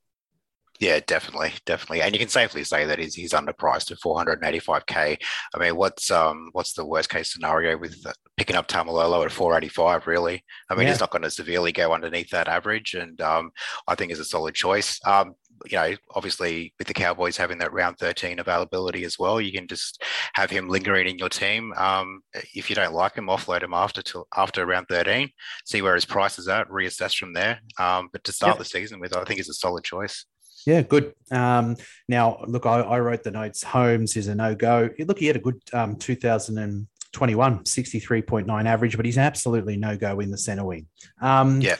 Yeah, definitely, definitely, and you can safely say that he's, he's underpriced at 485k. I mean, what's um what's the worst case scenario with picking up Taumalolo at 485? Really, I mean, yeah. he's not going to severely go underneath that average, and um, I think is a solid choice. Um, you know, obviously with the Cowboys having that round 13 availability as well, you can just have him lingering in your team. Um, if you don't like him, offload him after till after round 13, see where his price is at, reassess from there. Um, but to start yep. the season with, I think is a solid choice. Yeah, good. Um, now, look, I, I, wrote the notes. Holmes is a no go. Look, he had a good um, 2021, 63.9 average, but he's absolutely no go in the center wing. Um, yeah.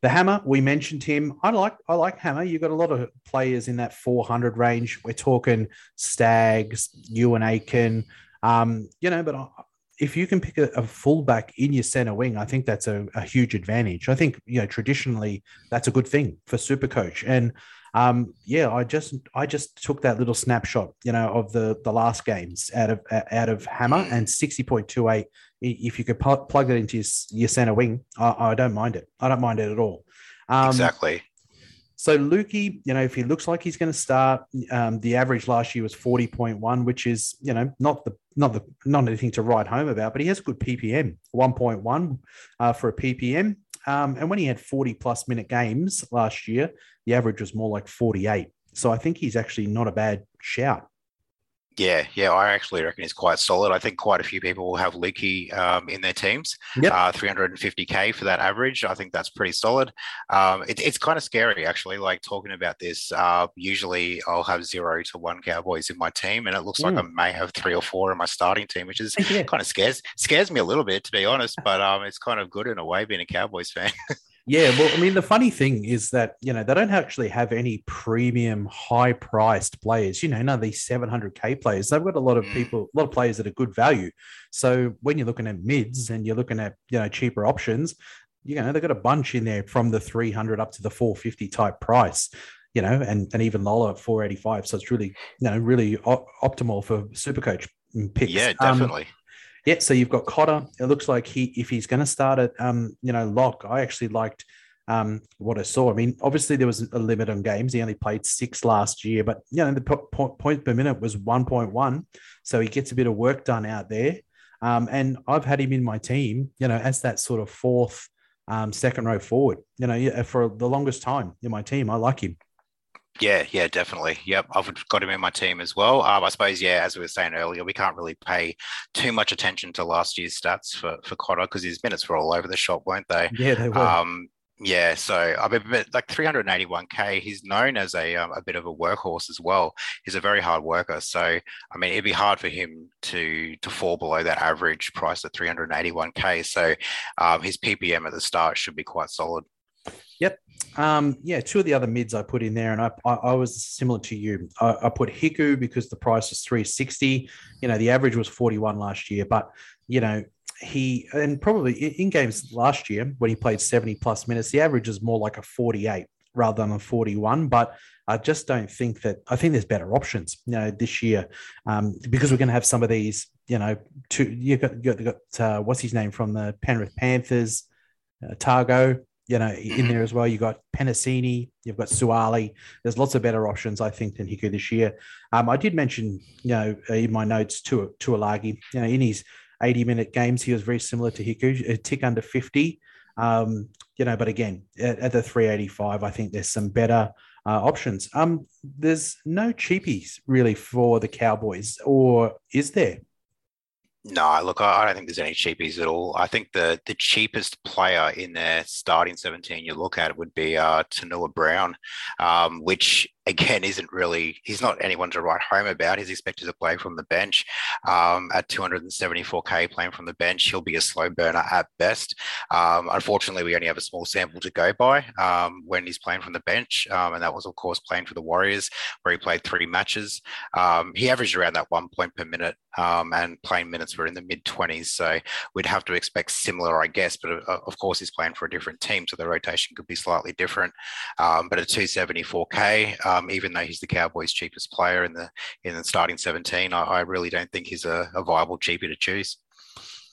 The Hammer, we mentioned him. I like I like Hammer. You've got a lot of players in that 400 range. We're talking Stags, Euan Aitken, um, you know, but if you can pick a, a, fullback in your center wing, I think that's a, a, huge advantage. I think you know traditionally that's a good thing for Super Coach. And um, yeah, I just I just took that little snapshot, you know, of the the last games out of out of Hammer and sixty point two eight if you could pu- plug it into your, your center wing, I, I, don't mind it. I don't mind it at all. Um, exactly. So Luki, you know, if he looks like he's going to start, um, the average last year was forty point one, which is you know not the not the not anything to write home about, but he has a good PPM, one point one uh, for a PPM. Um, and when he had forty plus minute games last year, the average was more like forty eight. So I think he's actually not a bad shout. Yeah, yeah, I actually reckon he's quite solid. I think quite a few people will have Luki um, in their teams. Yep. Uh, 350k for that average. I think that's pretty solid. Um, it, it's kind of scary actually. Like talking about this. Uh, usually, I'll have zero to one Cowboys in my team, and it looks mm. like I may have three or four in my starting team, which is yeah. kind of scares scares me a little bit to be honest. But um, it's kind of good in a way being a Cowboys fan. Yeah, well, I mean, the funny thing is that you know they don't actually have any premium, high-priced players. You know, none of these 700k players. They've got a lot of mm. people, a lot of players that are good value. So when you're looking at mids and you're looking at you know cheaper options, you know they've got a bunch in there from the 300 up to the 450 type price. You know, and and even lower at 485. So it's really you know really o- optimal for Supercoach picks. Yeah, um, definitely. Um, yeah, so you've got Cotter. It looks like he, if he's going to start at, um, you know, lock. I actually liked um, what I saw. I mean, obviously there was a limit on games. He only played six last year, but you know the po- po- point per minute was one point one, so he gets a bit of work done out there. Um, and I've had him in my team, you know, as that sort of fourth, um, second row forward. You know, for the longest time in my team, I like him. Yeah, yeah, definitely. Yep, I've got him in my team as well. Um, I suppose, yeah, as we were saying earlier, we can't really pay too much attention to last year's stats for for Cotter because his minutes were all over the shop, weren't they? Yeah, they were. Um, yeah, so I mean, like 381k, he's known as a um, a bit of a workhorse as well. He's a very hard worker, so I mean, it'd be hard for him to to fall below that average price at 381k. So um, his PPM at the start should be quite solid. Yep. Um, yeah, two of the other mids I put in there, and I, I, I was similar to you. I, I, put Hiku because the price is 360. You know, the average was 41 last year, but you know, he and probably in games last year when he played 70 plus minutes, the average is more like a 48 rather than a 41. But I just don't think that I think there's better options, you know, this year um, because we're going to have some of these, you know, two, you got, you got, got uh, what's his name from the Penrith Panthers, uh, Tago, you know, in there as well. You've got Penisini, you've got Suaalii. There's lots of better options, I think, than Hiku this year. Um, I did mention, you know, in my notes to Taulagi, you know, in his 80 minute games, he was very similar to Hiku, a tick under 50. Um, you know, but again, at, at, the 385, I think there's some better uh, options. Um, there's no cheapies really for the Cowboys, or is there? No, look, I don't think there's any cheapies at all. I think the the cheapest player in their starting 17 you look at would be uh, Taunoa-Brown, um, which again isn't really he's not anyone to write home about. He's expected to play from the bench um, at 274k playing from the bench. He'll be a slow burner at best. Um, unfortunately, we only have a small sample to go by um, when he's playing from the bench, um, and that was of course playing for the Warriors, where he played three matches. Um, he averaged around that one point per minute, um, and playing minutes were in the mid 20s. So we'd have to expect similar, I guess. But uh, of course, he's playing for a different team, so the rotation could be slightly different. but at 274k um, even though he's the Cowboys' cheapest player in the in the starting 17. I, I really don't think he's a, a viable cheapie to choose.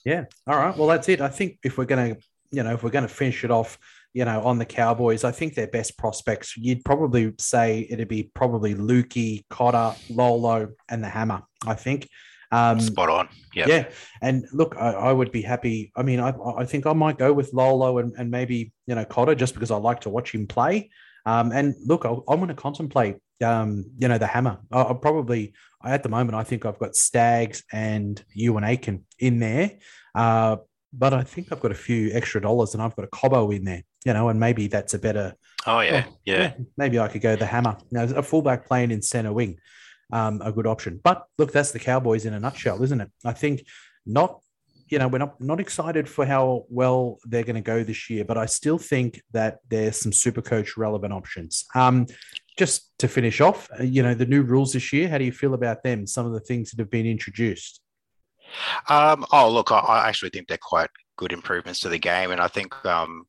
Yeah. All right. Well, that's it. I think if we're going to, you know, if we're going to finish it off, you know, on the Cowboys, I think their best prospects, you'd probably say it'd be probably Luki, Cotter, Lolo, and the Hammer. I think. Um, Spot on. Yeah. Yeah. And look, I, I, would be happy. I mean, I, I think I might go with Lolo and, and maybe, you know, Cotter just because I like to watch him play. Um, and look, i am going to contemplate, um, you know, the hammer. I'll, I'll, probably, at the moment, I think I've got Stags and Euan Aitken in there. Uh, but I think I've got a few extra dollars and I've got a Cobbo in there, you know, and maybe that's a better. Oh, yeah. Oh, yeah. yeah. Maybe I could go the hammer. Now, a fullback playing in center wing, um, a good option. But look, that's the Cowboys in a nutshell, isn't it? I think not you know, we're not, not excited for how well they're going to go this year, but I still think that there's some super coach relevant options. Um, just to finish off, uh, you know, the new rules this year, how do you feel about them? Some of the things that have been introduced? Um, oh, look, I, I actually think they're quite good improvements to the game. And I think um,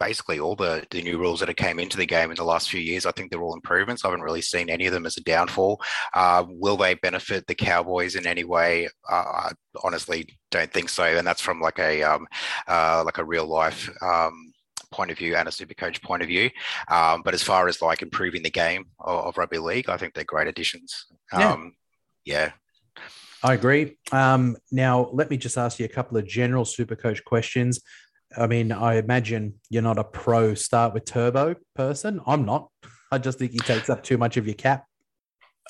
basically all the, the new rules that have came into the game in the last few years. I think they're all improvements. I haven't really seen any of them as a downfall. Uh, will they benefit the Cowboys in any way? Uh, I honestly don't think so. And that's from like a um, uh, like a real life um, point of view and a super coach point of view. Um, but as far as like improving the game of, of rugby league, I think they're great additions. yeah. Um, yeah. I agree. Um, now, let me just ask you a couple of general super coach questions. I mean, I imagine you're not a pro start with turbo person. I'm not. I just think he takes up too much of your cap.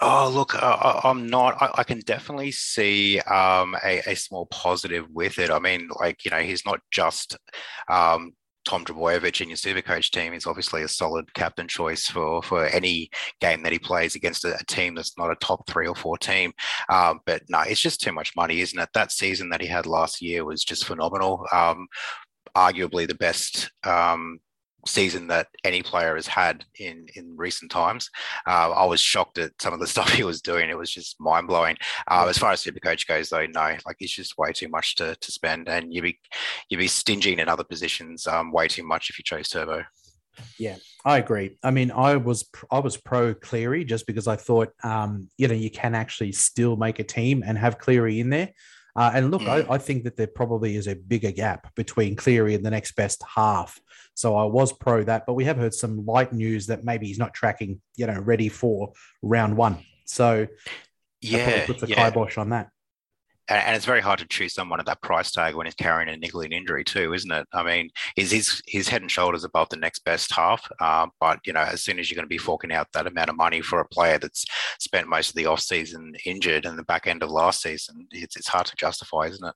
Oh, look, I'm not. I, I, can definitely see um, a, a, small positive with it. I mean, like, you know, he's not just um, Tom Trbojevic in your super coach team. He's obviously a solid captain choice for, for any game that he plays against a, a team that's not a top three or four team. Um, but no, it's just too much money, isn't it? That season that he had last year was just phenomenal. Um, arguably the best um, season that any player has had in in recent times. Uh, I was shocked at some of the stuff he was doing. It was just mind blowing. Uh, as far as super coach goes, though, no, like it's just way too much to, to spend, and you'd be you'd be stinging in other positions um, way too much if you chose turbo. Yeah, I agree. I mean, I was I was pro Cleary just because I thought, um, you know, you can actually still make a team and have Cleary in there. Uh, and look, mm. I, I, think that there probably is a bigger gap between Cleary and the next best half. So I was pro that, but we have heard some light news that maybe he's not tracking, you know, ready for round one. So yeah, puts a yeah. kibosh on that. And, and, it's very hard to choose someone at that price tag when he's carrying a niggling injury too, isn't it? I mean, is his his head and shoulders above the next best half, uh, but you know, as soon as you're going to be forking out that amount of money for a player that's spent most of the off season injured and the back end of last season, it's it's hard to justify, isn't it?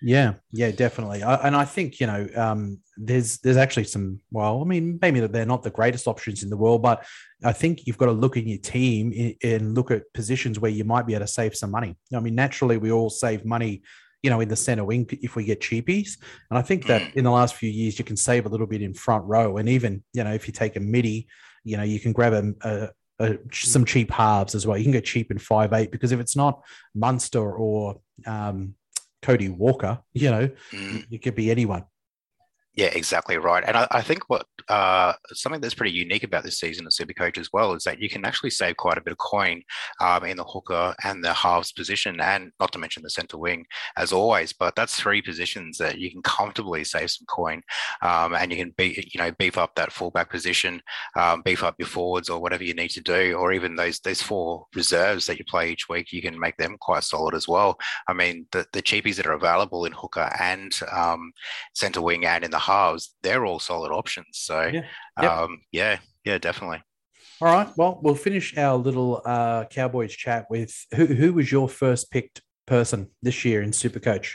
Yeah, yeah, definitely. I, and I think you know, um, there's there's actually some. Well, I mean, maybe they're not the greatest options in the world, but I think you've got to look in your team and look at positions where you might be able to save some money. I mean, naturally, we all save money, you know, in the center wing if we get cheapies, and I think that mm. in the last few years you can save a little bit in front row, and even you know, if you take a midi, you know, you can grab a, a uh, some cheap halves as well. You can get cheap in five eight because if it's not Munster or um, Cody Walker, you know, mm. it could be anyone. Yeah, exactly right. And I, I think what uh, something that's pretty unique about this season of Supercoach as well is that you can actually save quite a bit of coin um, in the hooker and the halves position, and not to mention the centre wing as always. But that's three positions that you can comfortably save some coin, um, and you can be you know beef up that fullback position, um, beef up your forwards or whatever you need to do, or even those those four reserves that you play each week, you can make them quite solid as well. I mean, the the cheapies that are available in hooker and um, centre wing and in the halves, they're all solid options. So yeah, yep. um, yeah, yeah, definitely. All right. Well, we'll finish our little uh, Cowboys chat with who, who was your first picked person this year in Supercoach?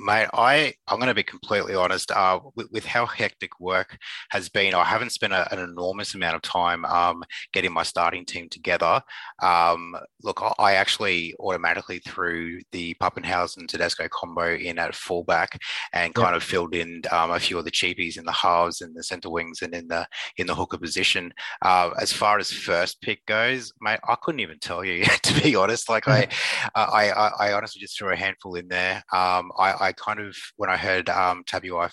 Mate, I I'm going to be completely honest. Uh, with, with, how hectic work has been, I haven't spent a, an enormous amount of time um, getting my starting team together. Um, look, I actually automatically threw the Papenhuyzen Tedesco combo in at fullback and kind yep. of filled in um, a few of the cheapies in the halves and the centre wings and in the in the hooker position. Uh, as far as first pick goes, mate, I couldn't even tell you to be honest. Like I, I, I, I honestly just threw a handful in there. Um, I I kind of when I heard um, Tabuai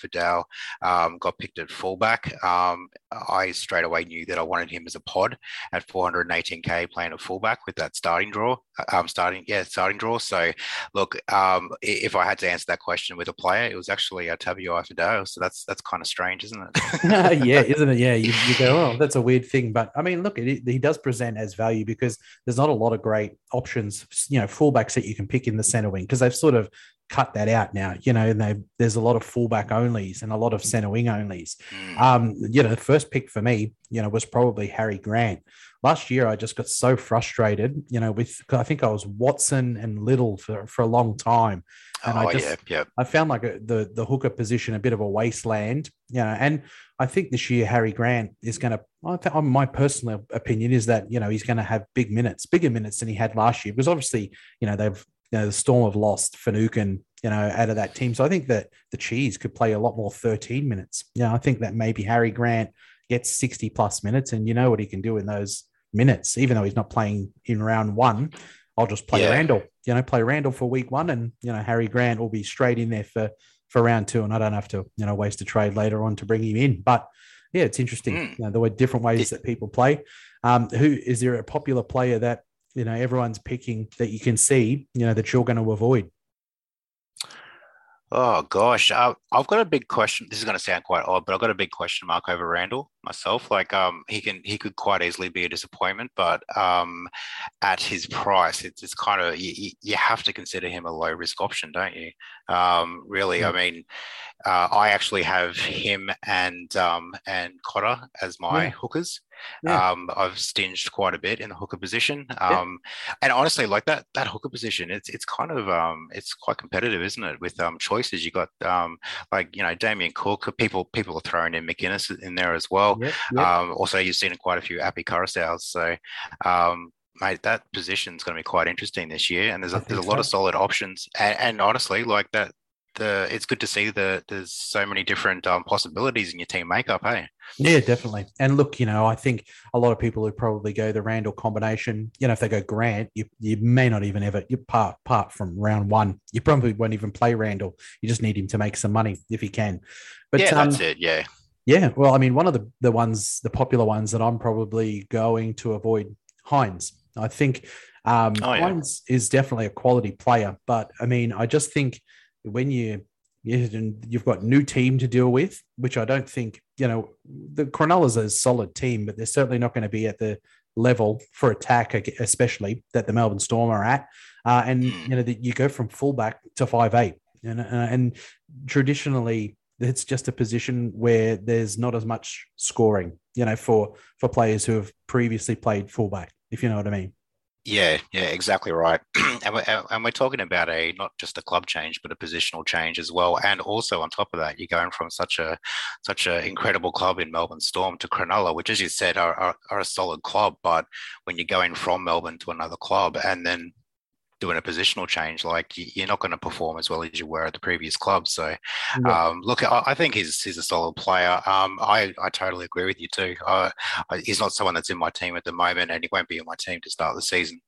um, got picked at fullback, um, I straight away knew that I wanted him as a pod at 418k playing a fullback with that starting draw. Uh, um, starting yeah, starting draw. So look, um, if I had to answer that question with a player, it was actually a Tabio Tabuai So that's that's kind of strange, isn't it? yeah, isn't it? Yeah, you, you, go, oh, that's a weird thing, but I mean, look, it, he does present as value because there's not a lot of great options, you know, fullbacks that you can pick in the center wing because they've sort of cut that out now, you know, and they there's a lot of fullback onlys and a lot of center wing onlys. Mm. Um, you know, the first pick for me, you know, was probably Harry Grant. Last year, I just got so frustrated, you know, with I think I was Watson and Little for, for a long time, and oh, I just yeah, yeah. I found like a, the the hooker position a bit of a wasteland, you know, and I think this year Harry Grant is going to. I think my personal opinion is that you know he's going to have big minutes, bigger minutes than he had last year, because obviously you know they've you know, the Storm have lost Finucane, you know, out of that team. So I think that the Cheese could play a lot more 13 minutes. You know, I think that maybe Harry Grant gets 60 plus minutes and you know what he can do in those minutes, even though he's not playing in round one. I'll just play yeah. Randall, you know, play Randall for week one and, you know, Harry Grant will be straight in there for, for round two. And I don't have to, you know, waste a trade later on to bring him in. But yeah, it's interesting. Mm. You know, there were different ways that people play. Um, who is there a popular player that you know everyone's picking that you can see you know that you're going to avoid oh gosh uh, i've got a big question this is going to sound quite odd but i've got a big question mark over randall myself like um he can he could quite easily be a disappointment but um at his price it's, it's kind of you, you have to consider him a low risk option don't you um really yeah. i mean uh, i actually have him and um and cotter as my yeah. hookers yeah. Um, I've stinged quite a bit in the hooker position. Um, yeah. and honestly, like that that hooker position, it's it's kind of um, it's quite competitive, isn't it? With um, choices, you got um, like you know Damien Cook. People people are throwing in McInnes in there as well. Yep, yep. Um, also, you've seen quite a few Api Koroisau's. So um, mate, that position is going to be quite interesting this year, and there's a, there's a lot of solid options. And, and, honestly, like that, the it's good to see that there's so many different um, possibilities in your team makeup. Hey, yeah, definitely. And look, you know, I think a lot of people who probably go the Randall combination, you know, if they go Grant, you you may not even ever you part apart from round one, you probably won't even play Randall. You just need him to make some money if he can. But yeah, um, that's it. Yeah. Yeah, well, I mean, one of the the ones, the popular ones that I'm probably going to avoid, Hynes. I think um, oh, yeah. Hynes is definitely a quality player, but I mean, I just think when you you've got new team to deal with, which I don't think you know the Cronulla's a solid team, but they're certainly not going to be at the level for attack, especially that the Melbourne Storm are at. Uh, and you know that you go from fullback to five eight, and uh, and traditionally it's just a position where there's not as much scoring, you know, for for players who have previously played fullback, if you know what I mean. Yeah, yeah, exactly right. and, we're, and we're talking about a not just a club change, but a positional change as well. And also on top of that, you're going from such a such an incredible club in Melbourne Storm to Cronulla, which, as you said, are, are, are a solid club. But when you're going from Melbourne to another club, and then doing a positional change, like you're not going to perform as well as you were at the previous club. So, yeah. um, look, I, think he's he's a solid player. Um, I I totally agree with you too. Uh, he's not someone that's in my team at the moment, and he won't be in my team to start the season.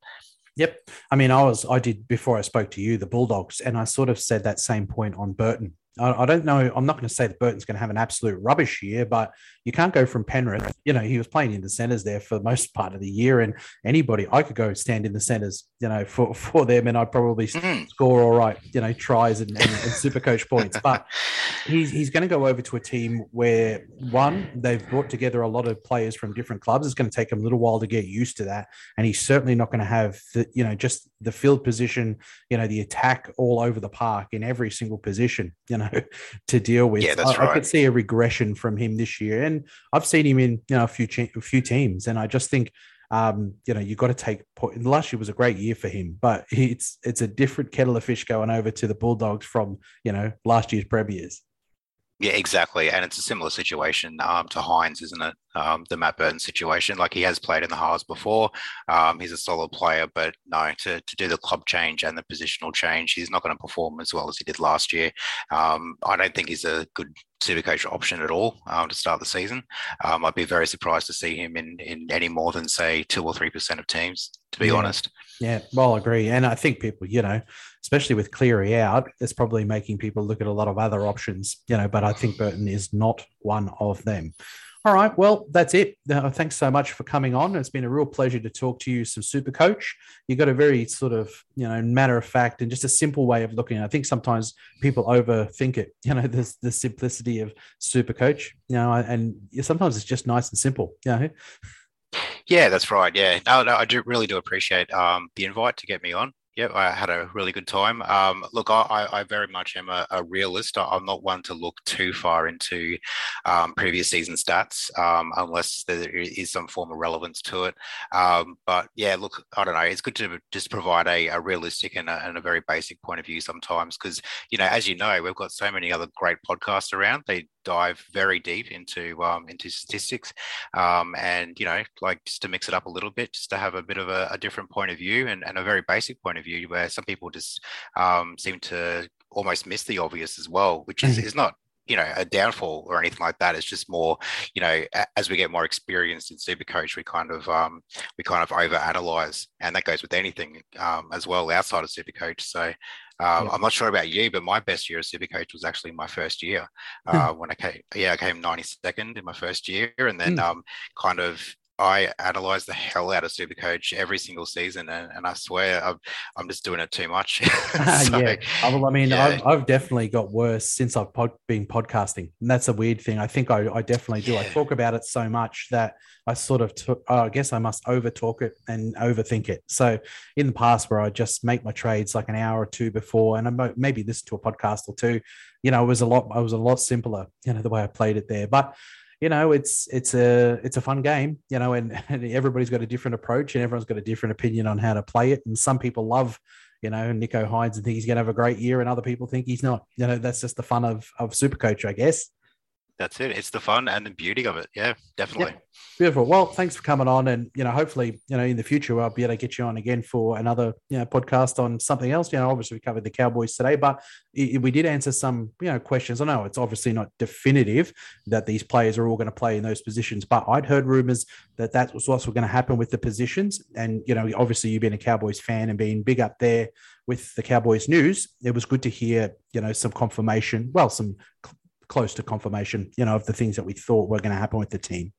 Yep. I mean, I was I did before I spoke to you the Bulldogs, and I sort of said that same point on Burton. I, I don't know. I'm not going to say that Burton's going to have an absolute rubbish year, but you can't go from Penrith. You know, he was playing in the centres there for the most part of the year, and anybody I could go stand in the centres, you know, for for them, and I'd probably mm. score all right, you know, tries and, and, and super coach points. But he's he's going to go over to a team where one they've brought together a lot of players from different clubs. It's going to take him a little while to get used to that, and he's certainly not going to have the you know just the field position, you know, the attack all over the park in every single position, you know, to deal with. Yeah, that's I, right. I could see a regression from him this year, and I've seen him in you know a few a few teams, and I just think. Um, you know, you've got to take point. Last year was a great year for him, but it's it's a different kettle of fish going over to the Bulldogs from you know last year's premiers. Yeah, exactly. And it's a similar situation um, to Hynes, isn't it? Um, the Matt Burton situation. Like he has played in the halves before. Um, he's a solid player, but no, to, to do the club change and the positional change, he's not going to perform as well as he did last year. Um, I don't think he's a good Supercoach option at all um, to start the season. Um, I'd be very surprised to see him in, in any more than, say, two or 3% of teams, to be yeah. honest. Yeah, well, I agree. And I think people, you know, especially with Cleary out, it's probably making people look at a lot of other options, you know, but I think Burton is not one of them. All right. Well, that's it. Uh, thanks so much for coming on. It's been a real pleasure to talk to you, some super coach. You've got a very sort of, you know, matter of fact and just a simple way of looking. I think sometimes people overthink it, you know, the, the simplicity of super coach, you know, and sometimes it's just nice and simple, you know. Yeah, that's right. Yeah. No, no, I do really do appreciate um, the invite to get me on. Yep, I had a really good time. Um, look, I, I, very much am a, a, realist. I'm not one to look too far into um, previous season stats um, unless there is some form of relevance to it. Um, but yeah, look, I don't know. It's good to just provide a, a realistic and a, and a, very basic point of view sometimes because, you know, as you know, we've got so many other great podcasts around. They dive very deep into um, into statistics, um, and you know, like just to mix it up a little bit, just to have a bit of a, a different point of view and, and, a very basic point of view, where some people just um, seem to almost miss the obvious as well, which is, mm. is not you know a downfall or anything like that it's just more you know as we get more experienced in super coach we kind of um we kind of over analyze and that goes with anything um as well outside of super coach so um, yeah. I'm not sure about you, but my best year as super coach was actually my first year uh, when I came. Yeah, I came 92nd in my first year, and then mm. um, kind of I analyze the hell out of Supercoach every single season, and, and I swear I'm, I'm just doing it too much. so, yeah, I mean, yeah. I've, I've, definitely got worse since I've pod, been podcasting, and that's a weird thing. I think I, I definitely do. Yeah. I talk about it so much that I sort of took. Oh, I guess I must over talk it and overthink it. So in the past, where I just make my trades like an hour or two before, and I maybe listen to a podcast or two, you know, it was a lot. I was a lot simpler, you know, the way I played it there, but you know, it's it's a it's a fun game, you know, and, and everybody's got a different approach and everyone's got a different opinion on how to play it. And some people love, you know, Nicho Hynes and think he's going to have a great year, and other people think he's not. You know, that's just the fun of of Super Coach, I guess that's it. It's the fun and the beauty of it. Yeah, definitely. Beautiful. Well, thanks for coming on, and you know, hopefully, you know, in the future, I'll be able to get you on again for another you know podcast on something else. You know, obviously, we covered the Cowboys today, but we did answer some you know questions. I know it's obviously not definitive that these players are all going to play in those positions, but I'd heard rumors that that was what's going to happen with the positions. And you know, obviously, you've been a Cowboys fan and being big up there with the Cowboys news. It was good to hear you know some confirmation. Well, some close to confirmation, you know, of the things that we thought were going to happen with the team.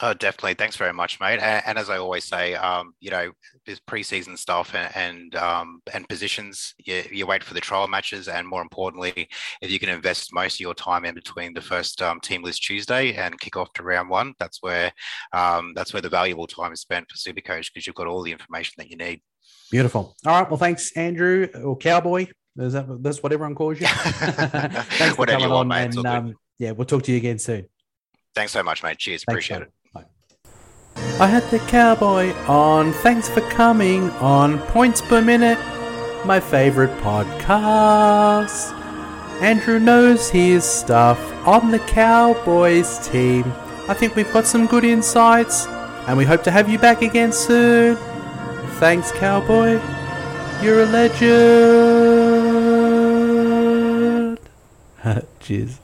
Oh, definitely. Thanks very much, mate. And, and as I always say, um, you know, there's preseason stuff and and, um, and positions. You, you, wait for the trial matches, and more importantly, if you can invest most of your time in between the first um, team list Tuesday and kick off to round one, that's where um, that's where the valuable time is spent for Supercoach because you've got all the information that you need. Beautiful. All right. Well, thanks, Andrew or Cowboy. Is that that's what everyone calls you? thanks for coming on, mate. And, um, yeah, we'll talk to you again soon. Thanks so much, mate. Cheers. Thanks, Appreciate mate. it. I had the cowboy on. Thanks for coming on Points Per Minute, my favorite podcast. Andrew knows his stuff on the Cowboys team. I think we've got some good insights, and we hope to have you back again soon. Thanks, Cowboy. You're a legend. Cheers.